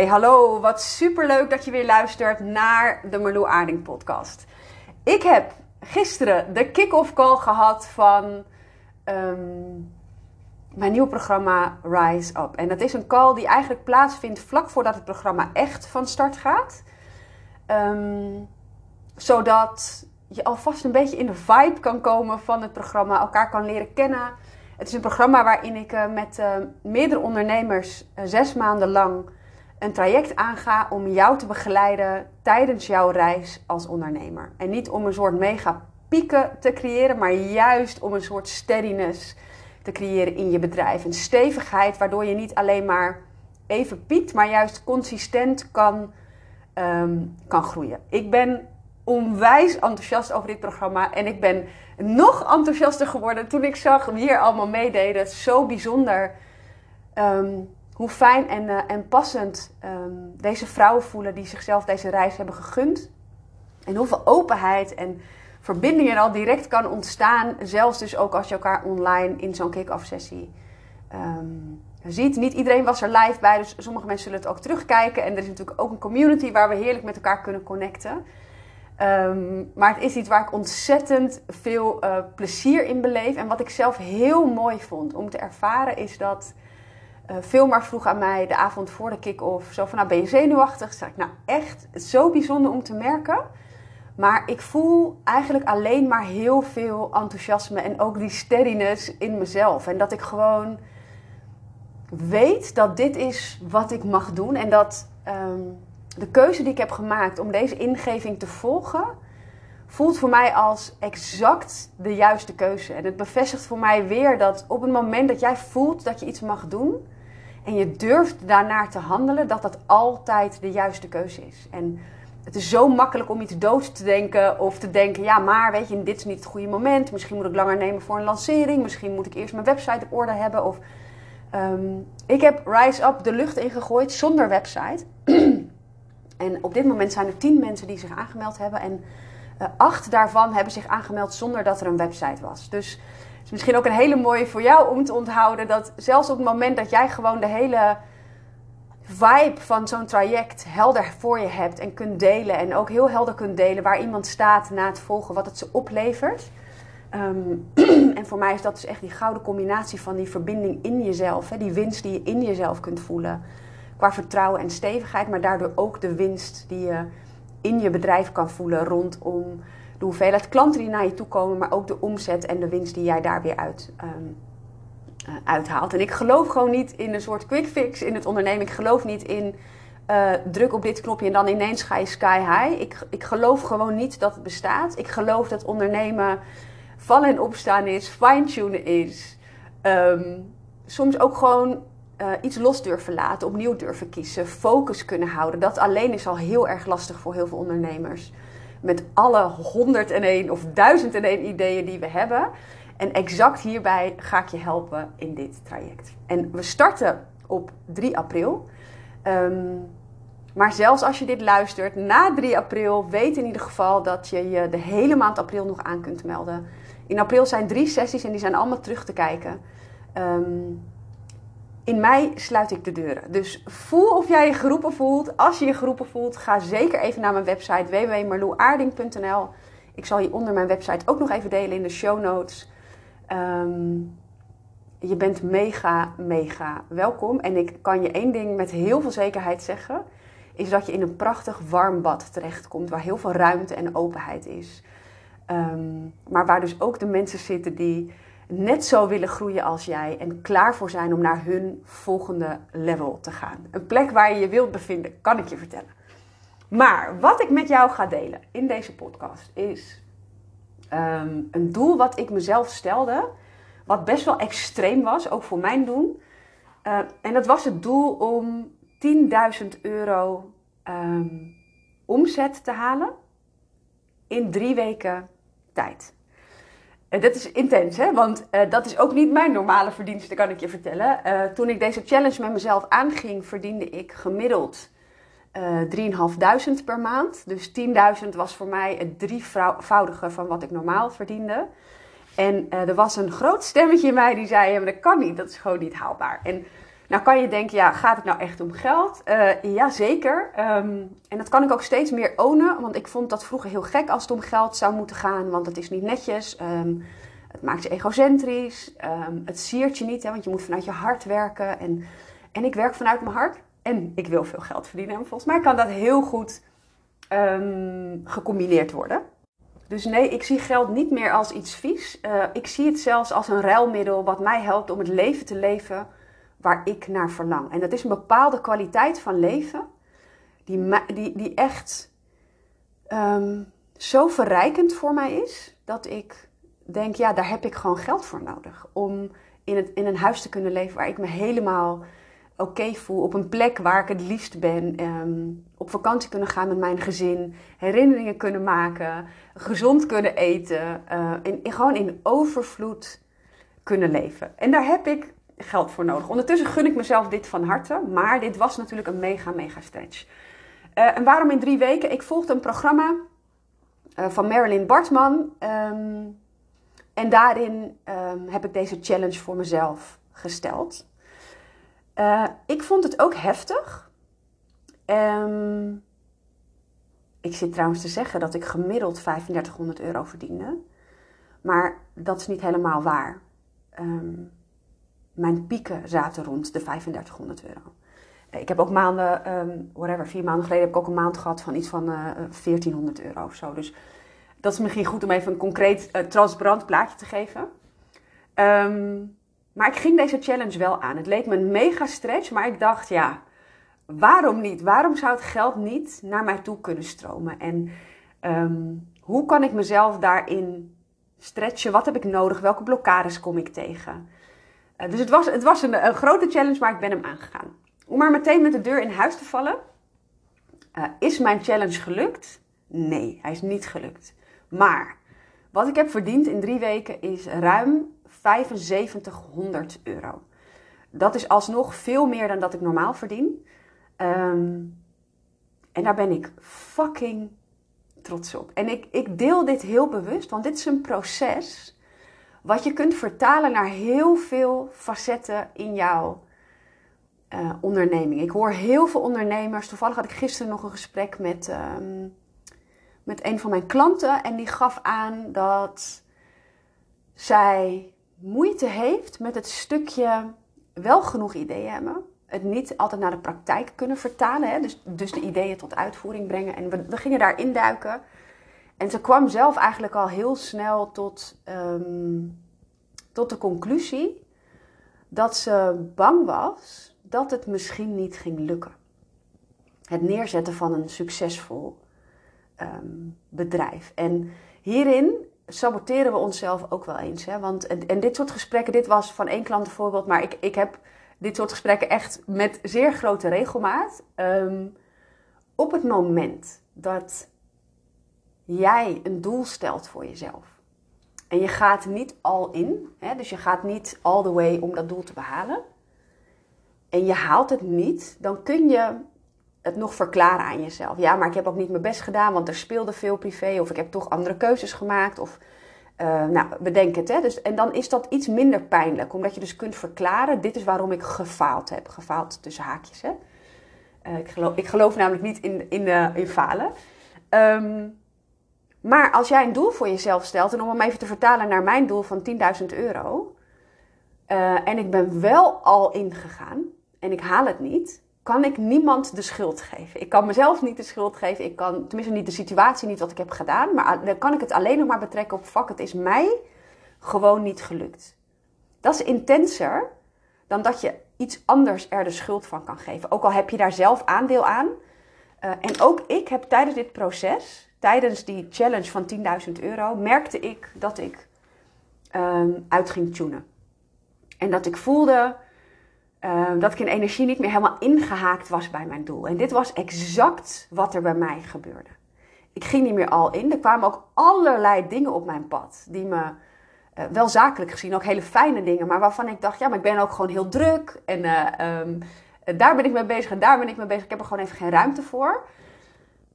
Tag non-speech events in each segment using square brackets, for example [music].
Hey hallo, wat superleuk dat je weer luistert naar de Marlou Aarding podcast. Ik heb gisteren de kick-off call gehad van ehm, mijn nieuwe programma Rise Up. En dat is een call die eigenlijk plaatsvindt vlak voordat het programma echt van start gaat. Ehm, zodat je alvast een beetje in de vibe kan komen van het programma, elkaar kan leren kennen. Het is een programma waarin ik uh, met uh, meerdere ondernemers uh, zes maanden lang een traject aanga om jou te begeleiden tijdens jouw reis als ondernemer. En niet om een soort mega pieken te creëren, maar juist om een soort steadiness te creëren in je bedrijf. Een stevigheid waardoor je niet alleen maar even piekt, maar juist consistent kan, um, kan groeien. Ik ben onwijs enthousiast over dit programma en ik ben nog enthousiaster geworden toen ik zag wie hier allemaal meededen. Zo bijzonder. Um, hoe fijn en, uh, en passend um, deze vrouwen voelen die zichzelf deze reis hebben gegund. En hoeveel openheid en verbinding er al direct kan ontstaan. Zelfs dus ook als je elkaar online in zo'n kick-off sessie um, ziet. Niet iedereen was er live bij, dus sommige mensen zullen het ook terugkijken. En er is natuurlijk ook een community waar we heerlijk met elkaar kunnen connecten. Um, maar het is iets waar ik ontzettend veel uh, plezier in beleef. En wat ik zelf heel mooi vond om te ervaren is dat veel maar vroeg aan mij de avond voor de kick-off. Zo van, nou ben je zenuwachtig? Zeg ik, nou echt, zo bijzonder om te merken. Maar ik voel eigenlijk alleen maar heel veel enthousiasme en ook die steadiness in mezelf. En dat ik gewoon weet dat dit is wat ik mag doen. En dat um, de keuze die ik heb gemaakt om deze ingeving te volgen, voelt voor mij als exact de juiste keuze. En het bevestigt voor mij weer dat op het moment dat jij voelt dat je iets mag doen en je durft daarnaar te handelen, dat dat altijd de juiste keuze is. En het is zo makkelijk om iets dood te denken of te denken, ja, maar weet je, dit is niet het goede moment. Misschien moet ik langer nemen voor een lancering. Misschien moet ik eerst mijn website op orde hebben. Of, um, ik heb Rise Up de lucht ingegooid zonder website. [clears throat] en op dit moment zijn er tien mensen die zich aangemeld hebben. En uh, acht daarvan hebben zich aangemeld zonder dat er een website was. Dus is misschien ook een hele mooie voor jou om te onthouden dat zelfs op het moment dat jij gewoon de hele vibe van zo'n traject helder voor je hebt en kunt delen. En ook heel helder kunt delen waar iemand staat na het volgen, wat het ze oplevert. Um, [clears throat] en voor mij is dat dus echt die gouden combinatie van die verbinding in jezelf. Hè, die winst die je in jezelf kunt voelen. Qua vertrouwen en stevigheid, maar daardoor ook de winst die je in je bedrijf kan voelen rondom de hoeveelheid klanten die naar je toe komen, maar ook de omzet en de winst die jij daar weer uit um, uh, uithaalt. En ik geloof gewoon niet in een soort quick fix in het ondernemen. Ik geloof niet in uh, druk op dit knopje en dan ineens ga je sky high. Ik, ik geloof gewoon niet dat het bestaat. Ik geloof dat ondernemen vallen en opstaan is, fine-tunen is. Um, soms ook gewoon uh, iets los durven laten, opnieuw durven kiezen, focus kunnen houden. Dat alleen is al heel erg lastig voor heel veel ondernemers. Met alle 101 of 1001 ideeën die we hebben. En exact hierbij ga ik je helpen in dit traject. En we starten op 3 april. Um, maar zelfs als je dit luistert na 3 april, weet in ieder geval dat je je de hele maand april nog aan kunt melden. In april zijn drie sessies en die zijn allemaal terug te kijken. Um, in mei sluit ik de deuren. Dus voel of jij je geroepen voelt. Als je je geroepen voelt, ga zeker even naar mijn website www.marloeaarding.nl. Ik zal hieronder mijn website ook nog even delen in de show notes. Um, je bent mega, mega welkom. En ik kan je één ding met heel veel zekerheid zeggen. Is dat je in een prachtig warm bad terechtkomt. Waar heel veel ruimte en openheid is. Um, maar waar dus ook de mensen zitten die net zo willen groeien als jij. En klaar voor zijn om naar hun volgende level te gaan. Een plek waar je je wilt bevinden, kan ik je vertellen. Maar wat ik met jou ga delen in deze podcast is um, een doel wat ik mezelf stelde, wat best wel extreem was, ook voor mijn doen. Uh, en dat was het doel om 10.000 euro um, omzet te halen in drie weken tijd. Uh, dat is intens, hè? want uh, dat is ook niet mijn normale verdienste, kan ik je vertellen. Uh, toen ik deze challenge met mezelf aanging, verdiende ik gemiddeld 3.500 per maand. Dus 10.000 was voor mij het drievoudige van wat ik normaal verdiende. En er was een groot stemmetje in mij die zei, ja, maar dat kan niet, dat is gewoon niet haalbaar. En Nou kan je denken, ja, gaat het nou echt om geld? Uh, ja, zeker. Ehm, en dat kan ik ook steeds meer ownen, want ik vond dat vroeger heel gek als het om geld zou moeten gaan, want het is niet netjes. Ehm, het maakt je egocentrisch. Ehm, het siert je niet, hè, want je moet vanuit je hart werken. En, en ik werk vanuit mijn hart en ik wil veel geld verdienen. En volgens mij kan dat heel goed gecombineerd worden. Dus nee, ik zie geld niet meer als iets vies. Uh, ik zie het zelfs als een ruilmiddel wat mij helpt om het leven te leven waar ik naar verlang. En dat is een bepaalde kwaliteit van leven die, die, die echt um, zo verrijkend voor mij is, dat ik denk, ja, daar heb ik gewoon geld voor nodig. Om in, het, in een huis te kunnen leven waar ik me helemaal oké voel. Op een plek waar ik het liefst ben. Um, op vakantie kunnen gaan met mijn gezin. Herinneringen kunnen maken. Gezond kunnen eten. Uh, in, gewoon in overvloed kunnen leven. En daar heb ik geld voor nodig. Ondertussen gun ik mezelf dit van harte. Maar dit was natuurlijk een mega, mega stretch. Uh, en waarom in drie weken? Ik volgde een programma uh, van Marilyn Bartman. Um, en daarin um, heb ik deze challenge voor mezelf gesteld. Uh, ik vond het ook heftig. Um, ik zit trouwens te zeggen dat ik gemiddeld 3500 euro verdiende. Maar dat is niet helemaal waar. Mijn pieken zaten rond de 3500 euro. Ik heb ook maanden, um, whatever, vier maanden geleden heb ik ook een maand gehad van iets van uh, eh, 1400 euro of zo. Dus dat is misschien goed om even een concreet, uh, transparant plaatje te geven. Um, maar ik ging deze challenge wel aan. Het leek me een mega stretch, maar ik dacht, ja, waarom niet? Waarom zou het geld niet naar mij toe kunnen stromen? En um, hoe kan ik mezelf daarin stretchen? Wat heb ik nodig? Welke blokkades kom ik tegen? Uh, dus het was, het was een, een, grote challenge, maar ik ben hem aangegaan. Om maar meteen met de deur in huis te vallen. Uh, is mijn challenge gelukt? Nee, hij is niet gelukt. Maar wat ik heb verdiend in drie weken is ruim 7500 euro. Dat is alsnog veel meer dan dat ik normaal verdien. Um, en daar ben ik fucking trots op. En ik, ik deel dit heel bewust, want dit is een proces wat je kunt vertalen naar heel veel facetten in jouw uh, onderneming. Ik hoor heel veel ondernemers. Toevallig had ik gisteren nog een gesprek met, um, met een van mijn klanten. En die gaf aan dat zij moeite heeft met het stukje wel genoeg ideeën hebben. Het niet altijd naar de praktijk kunnen vertalen. Hè? Dus, dus de ideeën tot uitvoering brengen. En we, we gingen daar induiken. En ze kwam zelf eigenlijk al heel snel tot, um, tot de conclusie dat ze bang was dat het misschien niet ging lukken. Het neerzetten van een succesvol um, bedrijf. En hierin saboteren we onszelf ook wel eens. Hè? Want, en, dit soort gesprekken, dit was van één klant een voorbeeld, maar ik, ik heb dit soort gesprekken echt met zeer grote regelmaat. Um, op het moment dat jij een doel stelt voor jezelf. En je gaat niet all in, hè? dus je gaat niet all the way om dat doel te behalen. En je haalt het niet, dan kun je het nog verklaren aan jezelf. Ja, maar ik heb ook niet mijn best gedaan, want er speelde veel privé. Of ik heb toch andere keuzes gemaakt. Of, uh, nou, bedenk het. Hè? Dus, en dan is dat iets minder pijnlijk. Omdat je dus kunt verklaren, dit is waarom ik gefaald heb. Gefaald tussen haakjes. Hè? Uh, ik, geloof, ik geloof namelijk niet in, in, uh, in falen. Um, maar als jij een doel voor jezelf stelt, en om hem even te vertalen naar mijn doel van 10.000 euro. en ik ben wel al ingegaan en ik haal het niet kan ik niemand de schuld geven. Ik kan mezelf niet de schuld geven. Ik kan tenminste niet de situatie, niet wat ik heb gedaan. Maar dan kan ik het alleen nog maar betrekken op fuck, het is mij gewoon niet gelukt. Dat is intenser dan dat je iets anders er de schuld van kan geven. Ook al heb je daar zelf aandeel aan. Uh, en ook ik heb tijdens dit proces, tijdens die challenge van 10.000 euro, merkte ik dat ik um, uit ging tunen. En dat ik voelde uh, dat ik in energie niet meer helemaal ingehaakt was bij mijn doel. En dit was exact wat er bij mij gebeurde. Ik ging niet meer al in. Er kwamen ook allerlei dingen op mijn pad. Die me, uh, wel zakelijk gezien, ook hele fijne dingen. Maar waarvan ik dacht, ja, maar ik ben ook gewoon heel druk. En uh, um, daar ben ik mee bezig en daar ben ik mee bezig. Ik heb er gewoon even geen ruimte voor.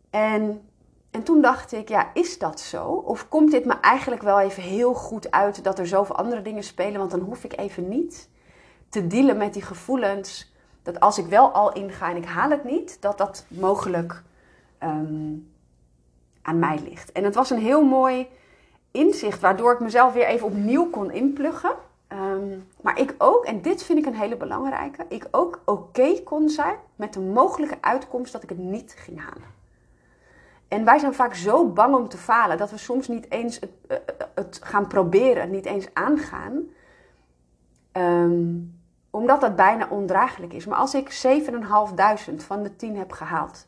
En, en toen dacht ik, ja, is dat zo? Of komt dit me eigenlijk wel even heel goed uit dat er zoveel andere dingen spelen? Want dan hoef ik even niet te dealen met die gevoelens dat als ik wel al inga en ik haal het niet, dat dat mogelijk ehm, aan mij ligt. En het was een heel mooi inzicht, waardoor ik mezelf weer even opnieuw kon inpluggen. Ehm, maar ik ook, en dit vind ik een hele belangrijke, ik ook oké kon zijn met de mogelijke uitkomst dat ik het niet ging halen. En wij zijn vaak zo bang om te falen dat we soms niet eens het, eh, het gaan proberen, niet eens aangaan. Ehm, omdat dat bijna ondraaglijk is. Maar als ik 7.500 van de 10 heb gehaald,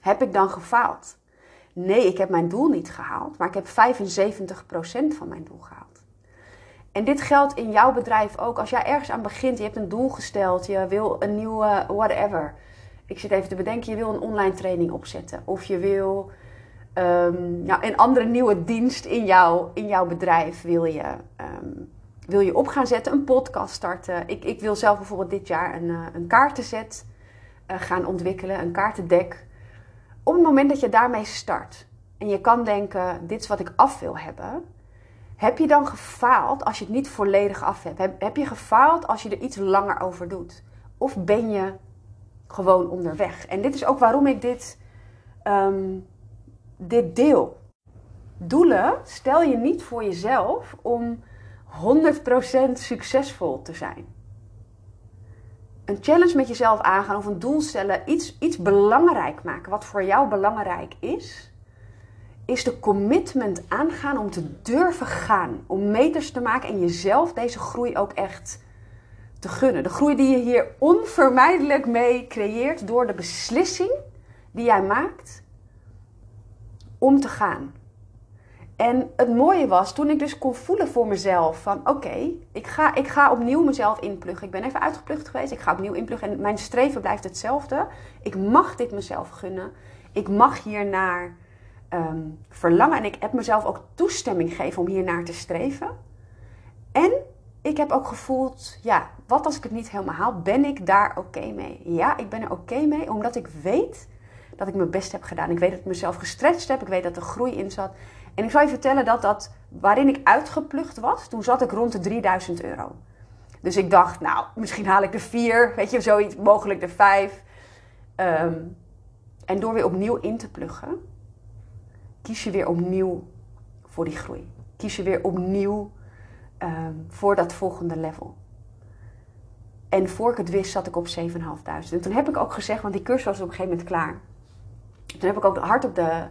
heb ik dan gefaald? Nee, ik heb mijn doel niet gehaald, maar ik heb 75% van mijn doel gehaald. En dit geldt in jouw bedrijf ook. Als jij ergens aan begint, je hebt een doel gesteld, je wil een nieuwe whatever. Ik zit even te bedenken, je wil een online training opzetten. Of je wil um, nou, een andere nieuwe dienst in, jou, in jouw bedrijf wil je, ehm, wil je op gaan zetten. Een podcast starten. Ik, ik wil zelf bijvoorbeeld dit jaar een, een kaartenzet uh, gaan ontwikkelen. Een kaartendek. Op het moment dat je daarmee start. En je kan denken, dit is wat ik af wil hebben heb je dan gefaald als je het niet volledig af hebt? Heb, heb je gefaald als je er iets langer over doet? Of ben je gewoon onderweg? En dit is ook waarom ik dit, um, dit deel. Doelen stel je niet voor jezelf om 100% succesvol te zijn. Een challenge met jezelf aangaan of een doel stellen, iets, iets belangrijk maken wat voor jou belangrijk is is de commitment aangaan om te durven gaan. Om meters te maken en jezelf deze groei ook echt te gunnen. De groei die je hier onvermijdelijk mee creëert door de beslissing die jij maakt om te gaan. En het mooie was, toen ik dus kon voelen voor mezelf van oké, ik, ga, ik ga opnieuw mezelf inpluggen. Ik ben even uitgeplucht geweest, ik ga opnieuw inpluggen en mijn streven blijft hetzelfde. Ik mag dit mezelf gunnen. Ik mag hier naar Ehm, verlangen. En ik heb mezelf ook toestemming gegeven om hier naar te streven. En ik heb ook gevoeld, ja, wat als ik het niet helemaal haal? Ben ik daar oké mee? Ja, ik ben er oké mee, omdat ik weet dat ik mijn best heb gedaan. Ik weet dat ik mezelf gestretched heb. Ik weet dat er groei in zat. En ik zal je vertellen dat dat, waarin ik uitgeplucht was, toen zat ik rond de 3000 euro. Dus ik dacht, nou, misschien haal ik de vier, weet je, zoiets, mogelijk de vijf. Ehm, en door weer opnieuw in te pluggen, kies je weer opnieuw voor die groei. Kies je weer opnieuw uh, voor dat volgende level. En voor ik het wist, zat ik op 7.500. En toen heb ik ook gezegd, want die cursus was op een gegeven moment klaar. Toen heb ik ook hard op de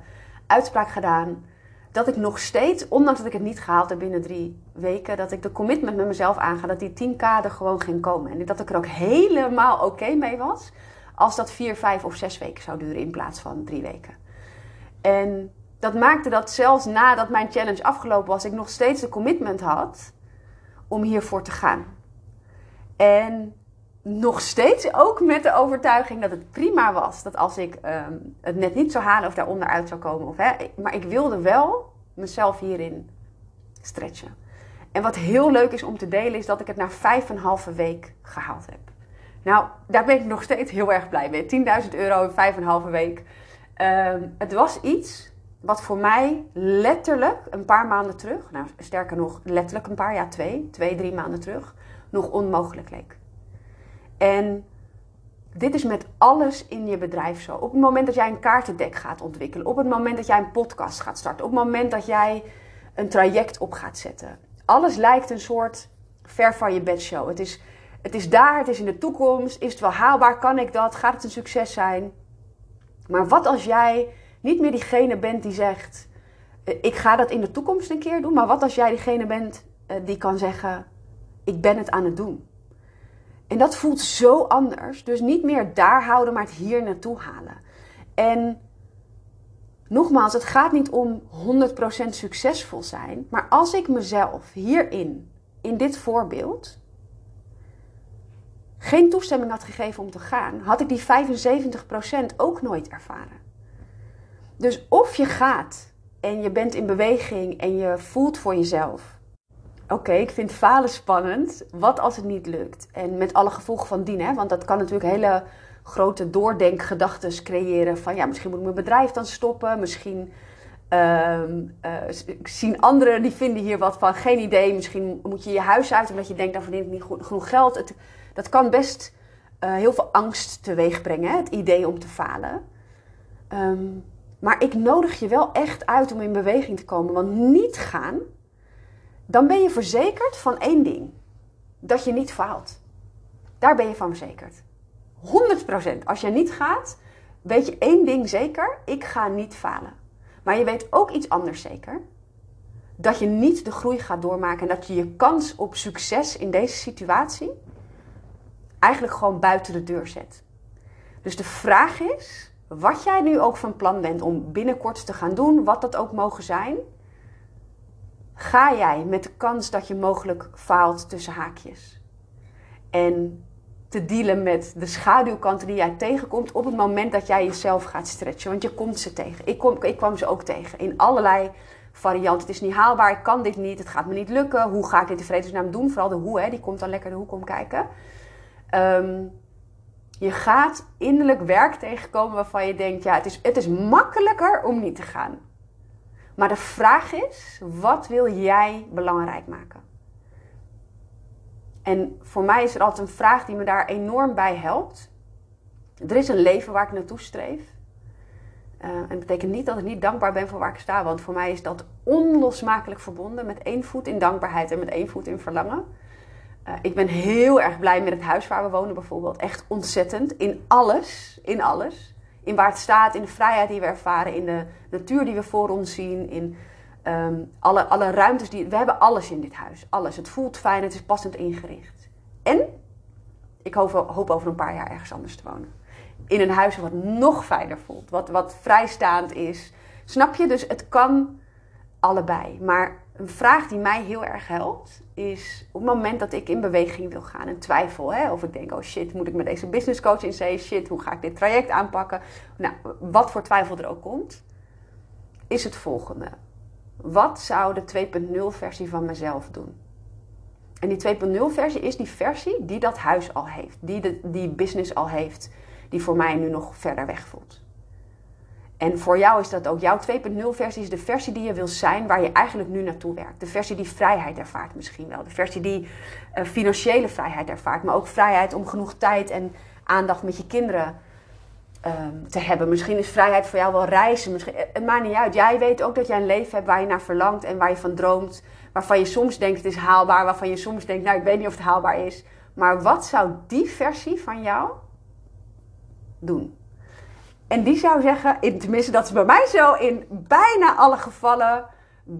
uitspraak gedaan dat ik nog steeds, ondanks dat ik het niet gehaald heb binnen drie weken, dat ik de commitment met mezelf aanga dat die 10k er gewoon ging komen. En dat ik er ook helemaal oké mee was als dat vier, vijf of zes weken zou duren in plaats van drie weken. En dat maakte dat zelfs nadat mijn challenge afgelopen was, ik nog steeds de commitment had om hiervoor te gaan. En nog steeds ook met de overtuiging dat het prima was dat als ik um, het net niet zou halen of daaronder uit zou komen. Of, hè, maar ik wilde wel mezelf hierin stretchen. En wat heel leuk is om te delen is dat ik het na vijf en een halve week gehaald heb. Nou, daar ben ik nog steeds heel erg blij mee. 10.000 euro in vijf en een halve week. Um, het was iets wat voor mij letterlijk een paar maanden terug, nou sterker nog, letterlijk een paar, ja twee, twee, drie maanden terug, nog onmogelijk leek. En dit is met alles in je bedrijf zo. Op het moment dat jij een kaartendek gaat ontwikkelen, op het moment dat jij een podcast gaat starten, op het moment dat jij een traject op gaat zetten. Alles lijkt een soort ver van je bedshow. Het is, het is daar, het is in de toekomst. Is het wel haalbaar? Kan ik dat? Gaat het een succes zijn? Maar wat als jij niet meer diegene bent die zegt: eh, Ik ga dat in de toekomst een keer doen. Maar wat als jij diegene bent eh, die kan zeggen: Ik ben het aan het doen. En dat voelt zo anders. Dus niet meer daar houden, maar het hier naartoe halen. En nogmaals, het gaat niet om 100% succesvol zijn. Maar als ik mezelf hierin, in dit voorbeeld, geen toestemming had gegeven om te gaan, had ik die 75% ook nooit ervaren. Dus of je gaat en je bent in beweging en je voelt voor jezelf. Oké, ik vind falen spannend. Wat als het niet lukt? En met alle gevolgen van dien, hè? want dat kan natuurlijk hele grote doordenkgedachten creëren. Van ja, misschien moet ik mijn bedrijf dan stoppen. Misschien uh, zien anderen die vinden hier wat van. Geen idee. Misschien moet je je huis uit omdat je denkt, dan verdien ik niet genoeg geld. Het, dat kan best uh, heel veel angst teweeg brengen, het idee om te falen. Ehm, maar ik nodig je wel echt uit om in beweging te komen. Want niet gaan, dan ben je verzekerd van één ding: dat je niet faalt. Daar ben je van verzekerd. 100%. Als je niet gaat, weet je één ding zeker: ik ga niet falen. Maar je weet ook iets anders zeker. Dat je niet de groei gaat doormaken en dat je je kans op succes in deze situatie eigenlijk gewoon buiten de deur zet. Dus de vraag is, wat jij nu ook van plan bent om binnenkort te gaan doen, wat dat ook mogen zijn, ga jij met de kans dat je mogelijk faalt tussen haakjes. En te dealen met de schaduwkanten die jij tegenkomt op het moment dat jij jezelf gaat stretchen. Want je komt ze tegen. Ik, kom, ik kwam ze ook tegen in allerlei varianten. Het is niet haalbaar, ik kan dit niet, het gaat me niet lukken. Hoe ga ik dit in vredesnaam doen? Vooral de hoe, hè, die komt dan lekker de hoek om kijken. Ehm, je gaat innerlijk werk tegenkomen waarvan je denkt: ja, het is, het is makkelijker om niet te gaan. Maar de vraag is: wat wil jij belangrijk maken? En voor mij is er altijd een vraag die me daar enorm bij helpt. Er is een leven waar ik naartoe streef. Uh, en dat betekent niet dat ik niet dankbaar ben voor waar ik sta, want voor mij is dat onlosmakelijk verbonden met één voet in dankbaarheid en met één voet in verlangen. Uh, ik ben heel erg blij met het huis waar we wonen bijvoorbeeld. Echt ontzettend. In alles. In alles. In waar het staat, in de vrijheid die we ervaren, in de natuur die we voor ons zien, in um, alle, alle ruimtes die. We hebben alles in dit huis. Alles. Het voelt fijn, het is passend ingericht. En ik hoop, hoop over een paar jaar ergens anders te wonen. In een huis wat nog fijner voelt, wat, wat vrijstaand is. Snap je? Dus het kan allebei. Maar een vraag die mij heel erg helpt is op het moment dat ik in beweging wil gaan en twijfel. Hè, of ik denk, oh shit, moet ik met deze business coach in zee? Shit, hoe ga ik dit traject aanpakken? Nou, wat voor twijfel er ook komt, is het volgende. Wat zou de 2.0 versie van mezelf doen? En die 2.0 versie is die versie die dat huis al heeft. Die die business al heeft. Die voor mij nu nog verder weg voelt. En voor jou is dat ook. Jouw 2.0 versie is de versie die je wil zijn, waar je eigenlijk nu naartoe werkt. De versie die vrijheid ervaart misschien wel. De versie die uh, financiële vrijheid ervaart. Maar ook vrijheid om genoeg tijd en aandacht met je kinderen um, te hebben. Misschien is vrijheid voor jou wel reizen. Misschien, het maakt niet uit. Jij weet ook dat jij een leven hebt waar je naar verlangt en waar je van droomt. Waarvan je soms denkt het is haalbaar. Waarvan je soms denkt, nou ik weet niet of het haalbaar is. Maar wat zou die versie van jou doen? En die zou zeggen, in, tenminste dat is bij mij zo, in bijna alle gevallen,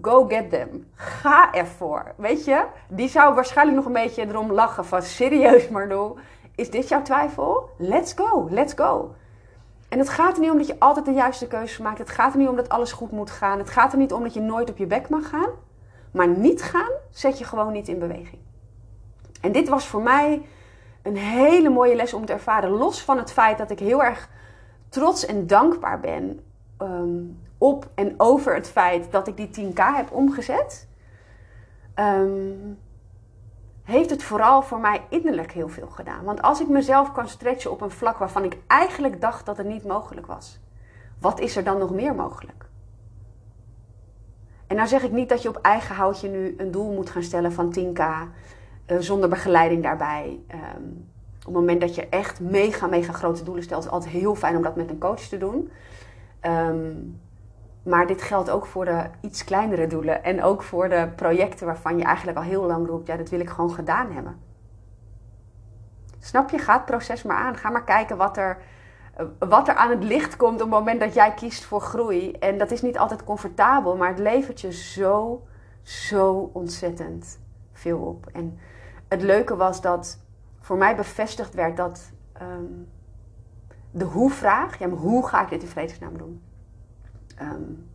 go get them. Ga ervoor. Weet je, die zou waarschijnlijk nog een beetje erom lachen van serieus [laughs] Marlo, is dit jouw twijfel? Let's go, let's go. En het gaat er niet om dat je altijd de juiste keuze maakt. Het gaat er niet om dat alles goed moet gaan. Het gaat er niet om dat je nooit op je bek mag gaan. Maar niet gaan, zet je gewoon niet in beweging. En dit was voor mij een hele mooie les om te ervaren. Los van het feit dat ik heel erg trots en dankbaar ben ehm, op en over het feit dat ik die 10k heb omgezet, ehm, heeft het vooral voor mij innerlijk heel veel gedaan. Want als ik mezelf kan stretchen op een vlak waarvan ik eigenlijk dacht dat het niet mogelijk was, wat is er dan nog meer mogelijk? En nou zeg ik niet dat je op eigen houtje nu een doel moet gaan stellen van 10k uh, zonder begeleiding daarbij. Um, op het moment dat je echt mega, mega grote doelen stelt, is altijd heel fijn om dat met een coach te doen. Ehm, maar dit geldt ook voor de iets kleinere doelen. En ook voor de projecten waarvan je eigenlijk al heel lang roept: ja, dat wil ik gewoon gedaan hebben. Snap je? Ga het proces maar aan. Ga maar kijken wat er, wat er aan het licht komt op het moment dat jij kiest voor groei. En dat is niet altijd comfortabel, maar het levert je zo, zo ontzettend veel op. En het leuke was dat voor mij bevestigd werd dat um, de hoe-vraag, ja, maar hoe ga ik dit in vredesnaam doen? Um,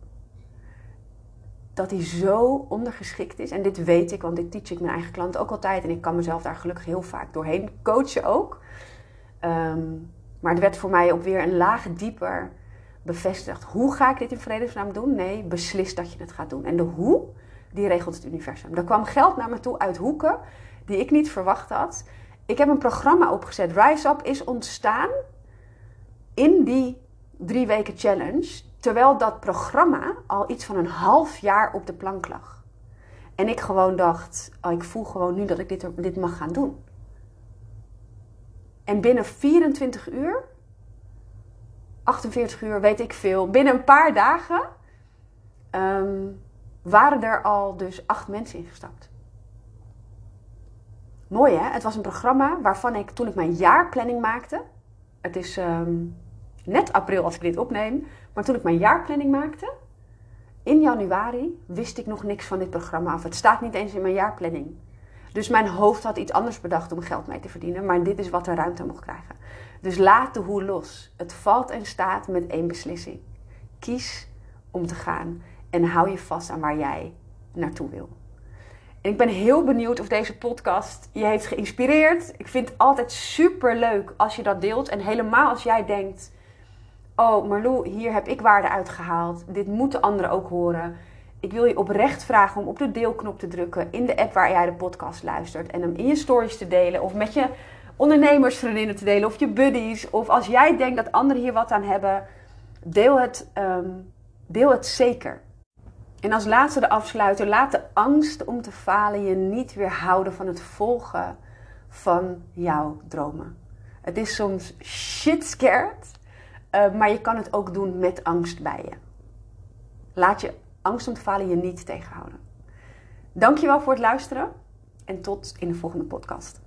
dat die zo ondergeschikt is. En dit weet ik, want dit teach ik mijn eigen klanten ook altijd. En ik kan mezelf daar gelukkig heel vaak doorheen coachen ook. Um, maar het werd voor mij ook weer een laag dieper bevestigd. Hoe ga ik dit in vredesnaam doen? Nee, beslis dat je het gaat doen. En de hoe, die regelt het universum. Er kwam geld naar me toe uit hoeken die ik niet verwacht had. Ik heb een programma opgezet. Rise Up is ontstaan in die drie weken challenge. Terwijl dat programma al iets van een half jaar op de plank lag. En ik gewoon dacht, oh, ik voel gewoon nu dat ik dit, dit mag gaan doen. En binnen 24 uur, 48 uur, weet ik veel, binnen een paar dagen ehm, waren er al dus acht mensen ingestapt. Mooi hè? Het was een programma waarvan ik toen ik mijn jaarplanning maakte. Het is ehm, net april als ik dit opneem. Maar toen ik mijn jaarplanning maakte, in januari, wist ik nog niks van dit programma af. Het staat niet eens in mijn jaarplanning. Dus mijn hoofd had iets anders bedacht om geld mee te verdienen. Maar dit is wat er ruimte mocht krijgen. Dus laat de hoe los. Het valt en staat met één beslissing. Kies om te gaan en hou je vast aan waar jij naartoe wil. En ik ben heel benieuwd of deze podcast je heeft geïnspireerd. Ik vind het altijd super leuk als je dat deelt. En helemaal als jij denkt: Oh, Marlou, hier heb ik waarde uitgehaald. Dit moeten anderen ook horen. Ik wil je oprecht vragen om op de deelknop te drukken in de app waar jij de podcast luistert. En hem in je stories te delen. Of met je ondernemersvriendinnen te delen. Of je buddies. Of als jij denkt dat anderen hier wat aan hebben. Deel het, ehm, deel het zeker. En als laatste de afsluiter, laat de angst om te falen je niet weerhouden van het volgen van jouw dromen. Het is soms shit scared, uh, maar je kan het ook doen met angst bij je. Laat je angst om te falen je niet tegenhouden. Dankjewel voor het luisteren en tot in de volgende podcast.